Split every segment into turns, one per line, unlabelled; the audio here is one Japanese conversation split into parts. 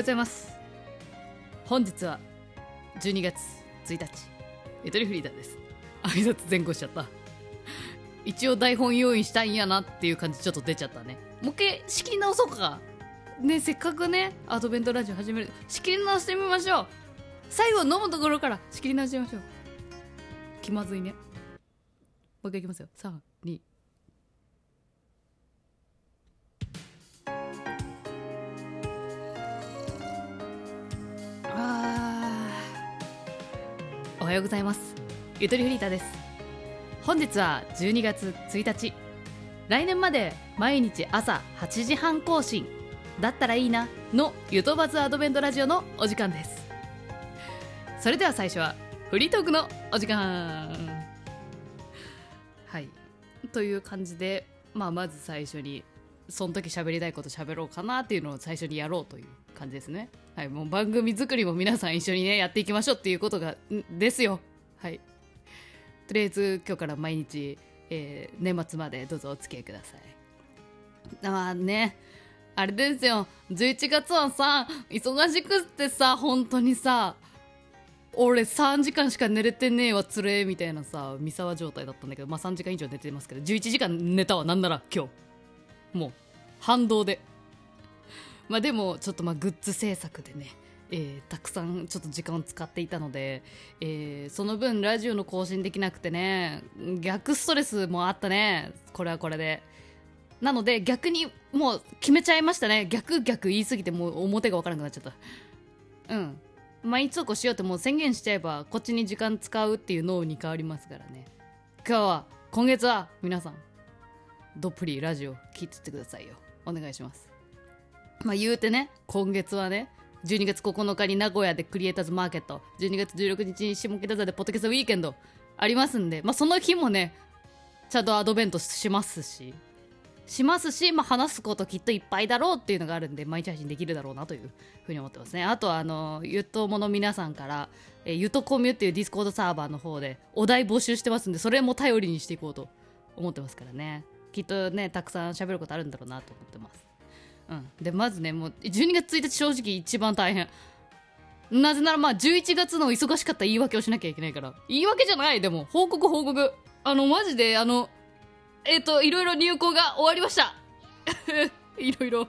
ようございます。本日は12月1日ゆとりフリーダーです。挨拶前後しちゃった。一応台本用意したいんやなっていう感じちょっと出ちゃったね。もう一回仕切り直そうか。ねせっかくねアドベントラジオ始める。仕切り直してみましょう。最後飲むところから仕切り直しましょう。気まずいね。もう一回いきますよ。32おはようございます。ゆとりフリーターです。本日は12月1日来年まで毎日朝8時半更新。だったらいいなのゆとばずアドベントラジオのお時間です。それでは最初はフリートークのお時間。はい。という感じで、まあ、まず最初にその時喋りたいこと喋ろうかなっていうのを最初にやろうという感じですね、はい、もう番組作りも皆さん一緒にねやっていきましょうっていうことがですよ。はい。とりあえず今日から毎日、えー年末までどうぞお付き合いください。まあね。あれですよ。11月はさ忙しくってさ本当にさ俺3時間しか寝れてねえわつれえみたいなさ三沢状態だったんだけどまあ3時間以上寝てますけど11時間寝たわなんなら今日。もう反動で。まあでもちょっとまあグッズ制作でねえーたくさんちょっと時間を使っていたので、えーその分ラジオの更新できなくてね逆ストレスもあったね。これはこれで。なので逆にもう決めちゃいましたね。逆逆言い過ぎてもう表が分からなくなっちゃった。うん。毎日投稿しようってもう宣言しちゃえばこっちに時間使うっていう脳に変わりますからね。今日は今月は皆さんどっぷりラジオ聞いてってくださいよ。お願いします。まあ言うてね今月はね12月9日に名古屋でクリエイターズマーケット12月16日に下北沢でポッドキャストウィーケンドありますんで、まあ、その日もねちゃんとアドベントしますししますし、まあ、話すこときっといっぱいだろうっていうのがあるんで毎日配信できるだろうなというふうに思ってますね。あとはあのゆともの皆さんからえゆとコミュっていう Discord サーバーの方でお題募集してますんでそれも頼りにしていこうと思ってますからね。きっとねたくさん喋ることあるんだろうなと思ってます。うん、でまずねもう12月1日正直一番大変。なぜならまあ11月の忙しかった言い訳をしなきゃいけないから。言い訳じゃないでも。報告報告。あのマジであのえっ、といろいろ入稿が終わりました。いろいろ。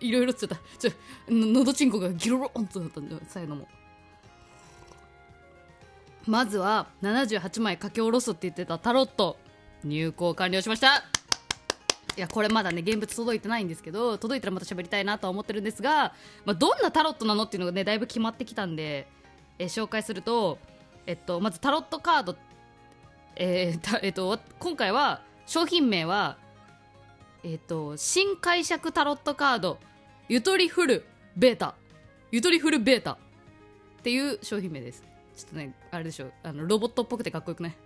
いろいろっつった。ちょののどちんこがギロロンとなったんだよ最後も。まずは78枚書き下ろすって言ってたタロット。入稿完了しました。いやこれまだね現物届いてないんですけど届いたらまた喋りたいなとは思ってるんですが、まあ、どんなタロットなのっていうのがねだいぶ決まってきたんで、えー紹介すると、えっと、まずタロットカード、えーえっと、今回は商品名は、えっと、新解釈タロットカードゆとりフルベータ。ゆとりフルベータっていう商品名です。ちょっとねあれでしょ。あのロボットっぽくてかっこよくない？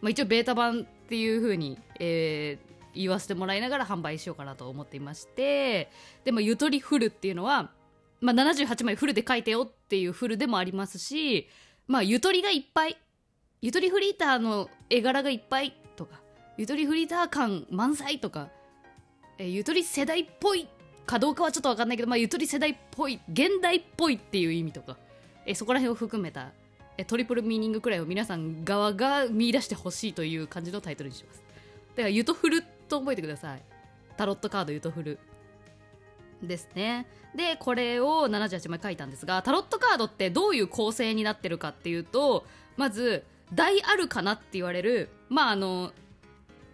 まあ、一応ベータ版っていう風に、え言わせてもらいながら販売しようかなと思っていましてでもゆとりフルっていうのは、まあ、78枚フルで書いてよっていうフルでもありますし、まあ、ゆとりがいっぱいゆとりフリーターの絵柄がいっぱいとかゆとりフリーター感満載とか、えゆとり世代っぽいかどうかはちょっと分かんないけど、まあ、ゆとり世代っぽい現代っぽいっていう意味とか、えそこら辺を含めたえトリプルミーニングくらいを皆さん側が見出してほしいという感じのタイトルにします。だからゆとフルと覚えてください。タロットカードゆとフルですね。でこれを78枚書いたんですがタロットカードってどういう構成になってるかっていうとまず大アルカナって言われるまああの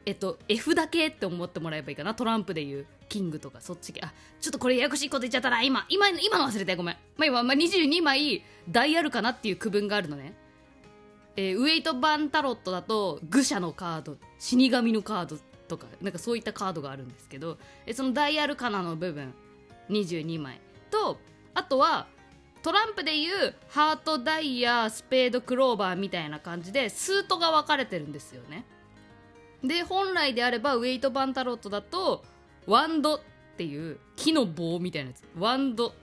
えっと F だけって思ってもらえばいいかな。トランプでいう。キングとかそっち系。あちょっとこれややこしいこと言っちゃったな。今今今の忘れてごめん、まあ、今、まあ、22枚大アルカナっていう区分があるのね。えーウエイト版タロットだと愚者のカード死神のカードとかなんかそういったカードがあるんですけど、そのダイヤルカナの部分22枚とあとはトランプでいうハートダイヤスペードクローバーみたいな感じでスートが分かれてるんですよね。で本来であればウェイト版タロットだとワンドっていう木の棒みたいなやつワンド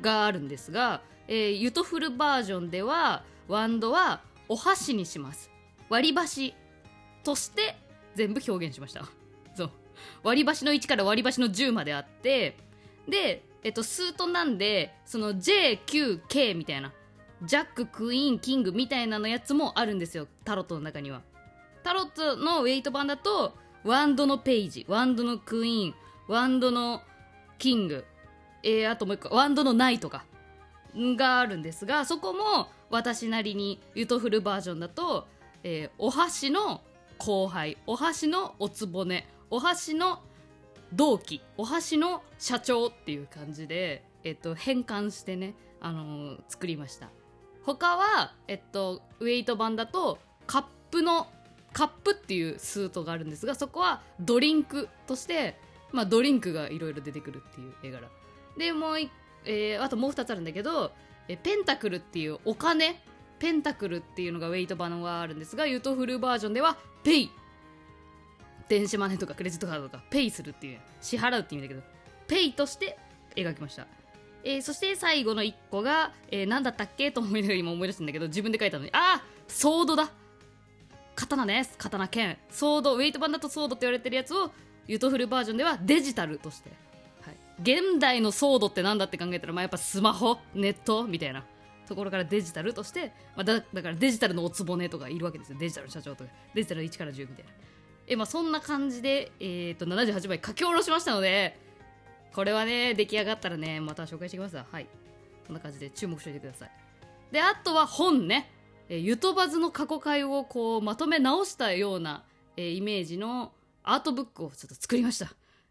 があるんですが、えーユトフルバージョンではワンドはお箸にします。割り箸として全部表現しました。そう。割り箸の1から割り箸の10まであってでえっとスートなんでその JQK みたいな。ジャッククイーンキングみたいなのやつもあるんですよ。タロットの中には。タロットのウェイト版だとワンドのページ。ワンドのクイーン。ワンドのキング。えー、あともう一個。ワンドのナイトか。があるんですがそこも私なりにユトフルバージョンだと、えー、お箸の後輩お箸のおつぼねお箸の同期お箸の社長っていう感じで、えっと、変換してね、あのー、作りました。他は、えっと、ウェイト版だとカップのカップっていうスートがあるんですがそこはドリンクとして、まあ、ドリンクがいろいろ出てくるっていう絵柄。でもう、えー、あともう2つあるんだけどえペンタクルっていうお金ペンタクルっていうのがウェイト版があるんですがユトフルバージョンではペイ。電子マネーとかクレジットカードとかペイするっていう。支払うって意味だけどペイとして描きました、えー、そして最後の1個が、えー、何だったっけと思いながら今思い出したんだけど自分で書いたのに。ああソードだ。刀ね。刀剣。ソード。ウェイト版だとソードって言われてるやつをユトフルバージョンではデジタルとして。現代のソードってなんだって考えたら、まあ、やっぱスマホ？ネット？みたいな。ところからデジタルとして、まあ、だだからデジタルのおつぼねとかいるわけですよ。デジタル社長とか。デジタル1から10みたいな。え、まあ、そんな感じで、えーと、78枚書き下ろしましたのでこれはね出来上がったらねまた紹介してきますわ。はい。こんな感じで注目しておいてください。であとは本ね、えー、ゆとばずの過去回をこうまとめ直したような、えー、イメージのアートブックをちょっと作りました。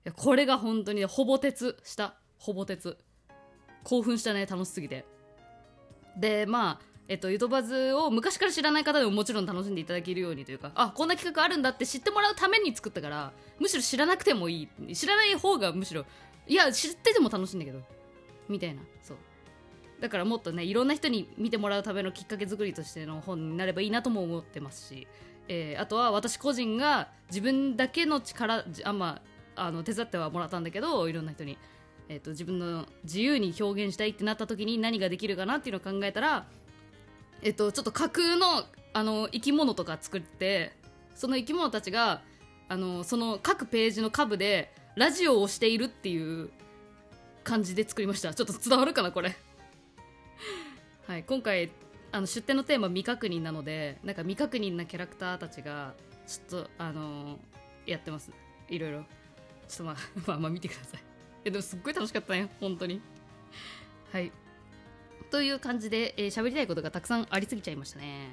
やこれが本当にほぼ鉄した。ほぼ鉄。興奮したね。楽しすぎて。でまあえっと、ゆとばずを昔から知らない方でももちろん楽しんでいただけるようにというかあこんな企画あるんだって知ってもらうために作ったからむしろ知らなくてもいい知らない方がむしろいや知ってても楽しいんだけどみたいなそう。だからもっとねいろんな人に見てもらうためのきっかけ作りとしての本になればいいなとも思ってますし、えー、あとは私個人が自分だけの力あまあの手伝ってはもらったんだけどいろんな人に、えーと、自分の自由に表現したいってなった時に何ができるかなっていうのを考えたら、えーと、ちょっと架空のあの生き物とか作ってその生き物たちがあのその各ページの下部でラジオをしているっていう感じで作りました。ちょっと伝わるかなこれ。はい今回あの出展のテーマ未確認なのでなんか未確認なキャラクターたちがちょっとあの、やってます。いろいろ。ちょっとまあ、まあまあ見てください。え、でもすっごい楽しかったね、本当に。はい。という感じで、えー、喋りたいことがたくさんありすぎちゃいましたね。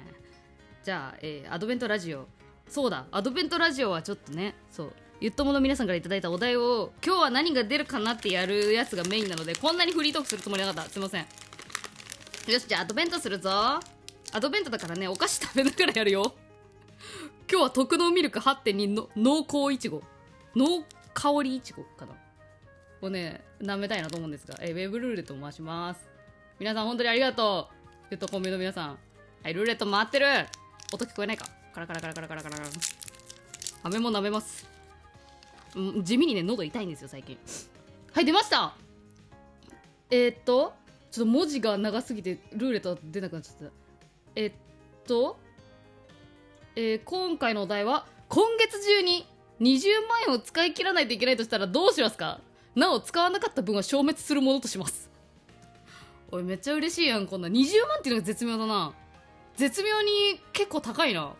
じゃあ、えー、アドベントラジオ。そうだ、アドベントラジオはちょっとね、そう、ゆっともの皆さんから頂いたお題を、今日は何が出るかなってやるやつがメインなので、こんなにフリートークするつもりなかった。すいません。よし、じゃあアドベントするぞ。アドベントだからね、お菓子食べながらやるよ。今日は特納ミルク8.2の濃厚いちご。濃香りいちごかなをね舐めたいなと思うんですが、えウェブルーレットを回します。皆さん本当にありがとう。ゆっとコンビの皆さん。はいルーレット回ってる。音聞こえないか。カラカラカラカラカラカラカラ飴も舐めます。うん地味にね喉痛いんですよ最近。はい出ました。えー、っとちょっと文字が長すぎてルーレット出なくなっちゃった。えー、っとえー、今回のお題は今月中に20万円を使い切らないといけないとしたらどうしますか？なお使わなかった分は消滅するものとします。おいめっちゃ嬉しいやんこんな。20万っていうのが絶妙だな。絶妙に結構高いな。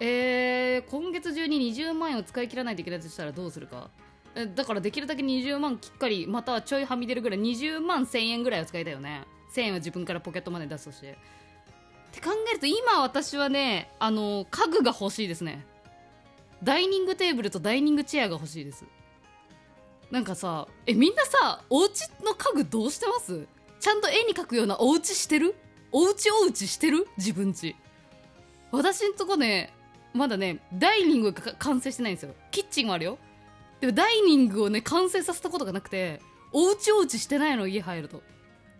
えー、今月中に20万円を使い切らないといけないとしたらどうするか。えだからできるだけ20万きっかりまたはちょいはみ出るぐらい20万1000円ぐらいは使いたいよね。1000円は自分からポケットマネー出すとして。って考えると今私はねあの家具が欲しいですね。ダイニングテーブルとダイニングチェアが欲しいです。なんかさえみんなさお家の家具どうしてます？ちゃんと絵に描くようなお家してる？お家お家してる？自分家。私んとこねまだねダイニングが完成してないんですよ。キッチンもあるよ。でもダイニングをね完成させたことがなくてお家お家してないの家入ると。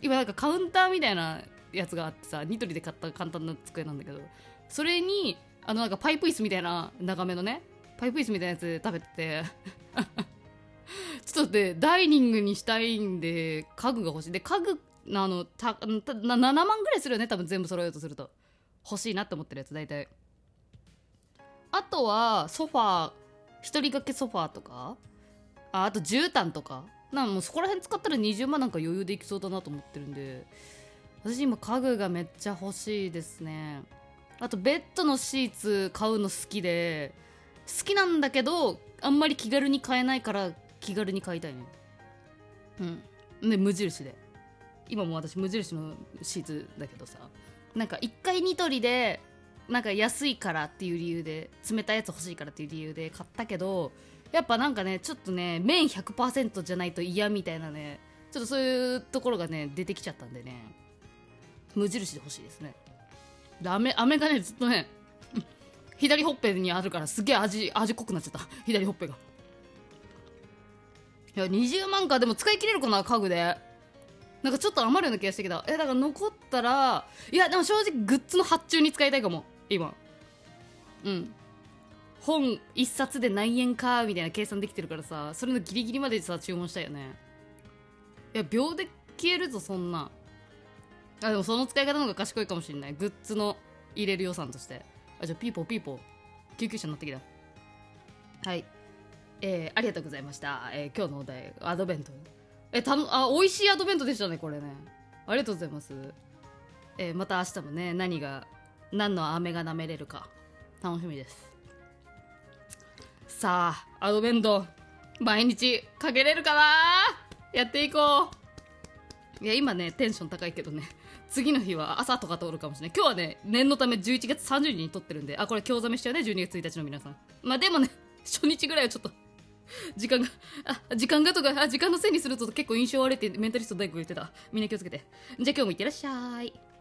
今なんかカウンターみたいなやつがあってさニトリで買った簡単な机なんだけどそれにあのなんかパイプ椅子みたいな長めのねパイプ椅子みたいなやつで食べてて。ちょっとでダイニングにしたいんで家具が欲しい。で家具あのたた7万ぐらいするよね多分全部揃えようとすると。欲しいなって思ってるやつ大体。あとはソファー。一人掛けソファーとか。ああと絨毯とか。なんもうそこら辺使ったら20万なんか余裕でいきそうだなと思ってるんで。私今家具がめっちゃ欲しいですね。あとベッドのシーツ買うの好きで。好きなんだけどあんまり気軽に買えないから気軽に買いたいねうん。で無印で。今も私無印のシーツだけどさ。なんか1回ニトリでなんか安いからっていう理由で冷たいやつ欲しいからっていう理由で買ったけどやっぱなんかねちょっとね麺100%じゃないと嫌みたいなねちょっとそういうところがね出てきちゃったんでね。無印で欲しいですね。で飴飴がねずっとね 左ほっぺにあるからすげえ味味濃くなっちゃった。左ほっぺがいや20万かでも使い切れるかな家具で。なんかちょっと余るような気がしてきた。えだから残ったらいやでも正直グッズの発注に使いたいかも今。うん。本1冊で何円かみたいな計算できてるからさそれのギリギリまでさ注文したよね。いや秒で消えるぞそんな。あでもその使い方の方が賢いかもしれない。グッズの入れる予算として。あじゃあピーポーピーポー。救急車乗ってきた。はい。えー、ありがとうございました、えー今日のお題アドベント。えたのあ美味しいアドベントでしたねこれね。ありがとうございます、えーまた明日もね何が何の飴が舐めれるか。楽しみです。さあアドベント。毎日かけれるかな？やっていこう。いや今ねテンション高いけどね。次の日は朝とか通るかもしれない。今日はね念のため11月30日に撮ってるんで。あこれ今日ざめしちゃうね12月1日の皆さん。まあでもね初日ぐらいはちょっと時間があ時間がとかあ時間のせいにすると結構印象悪いってメンタリスト大工言ってた。みんな気をつけて。じゃあ今日もいってらっしゃい。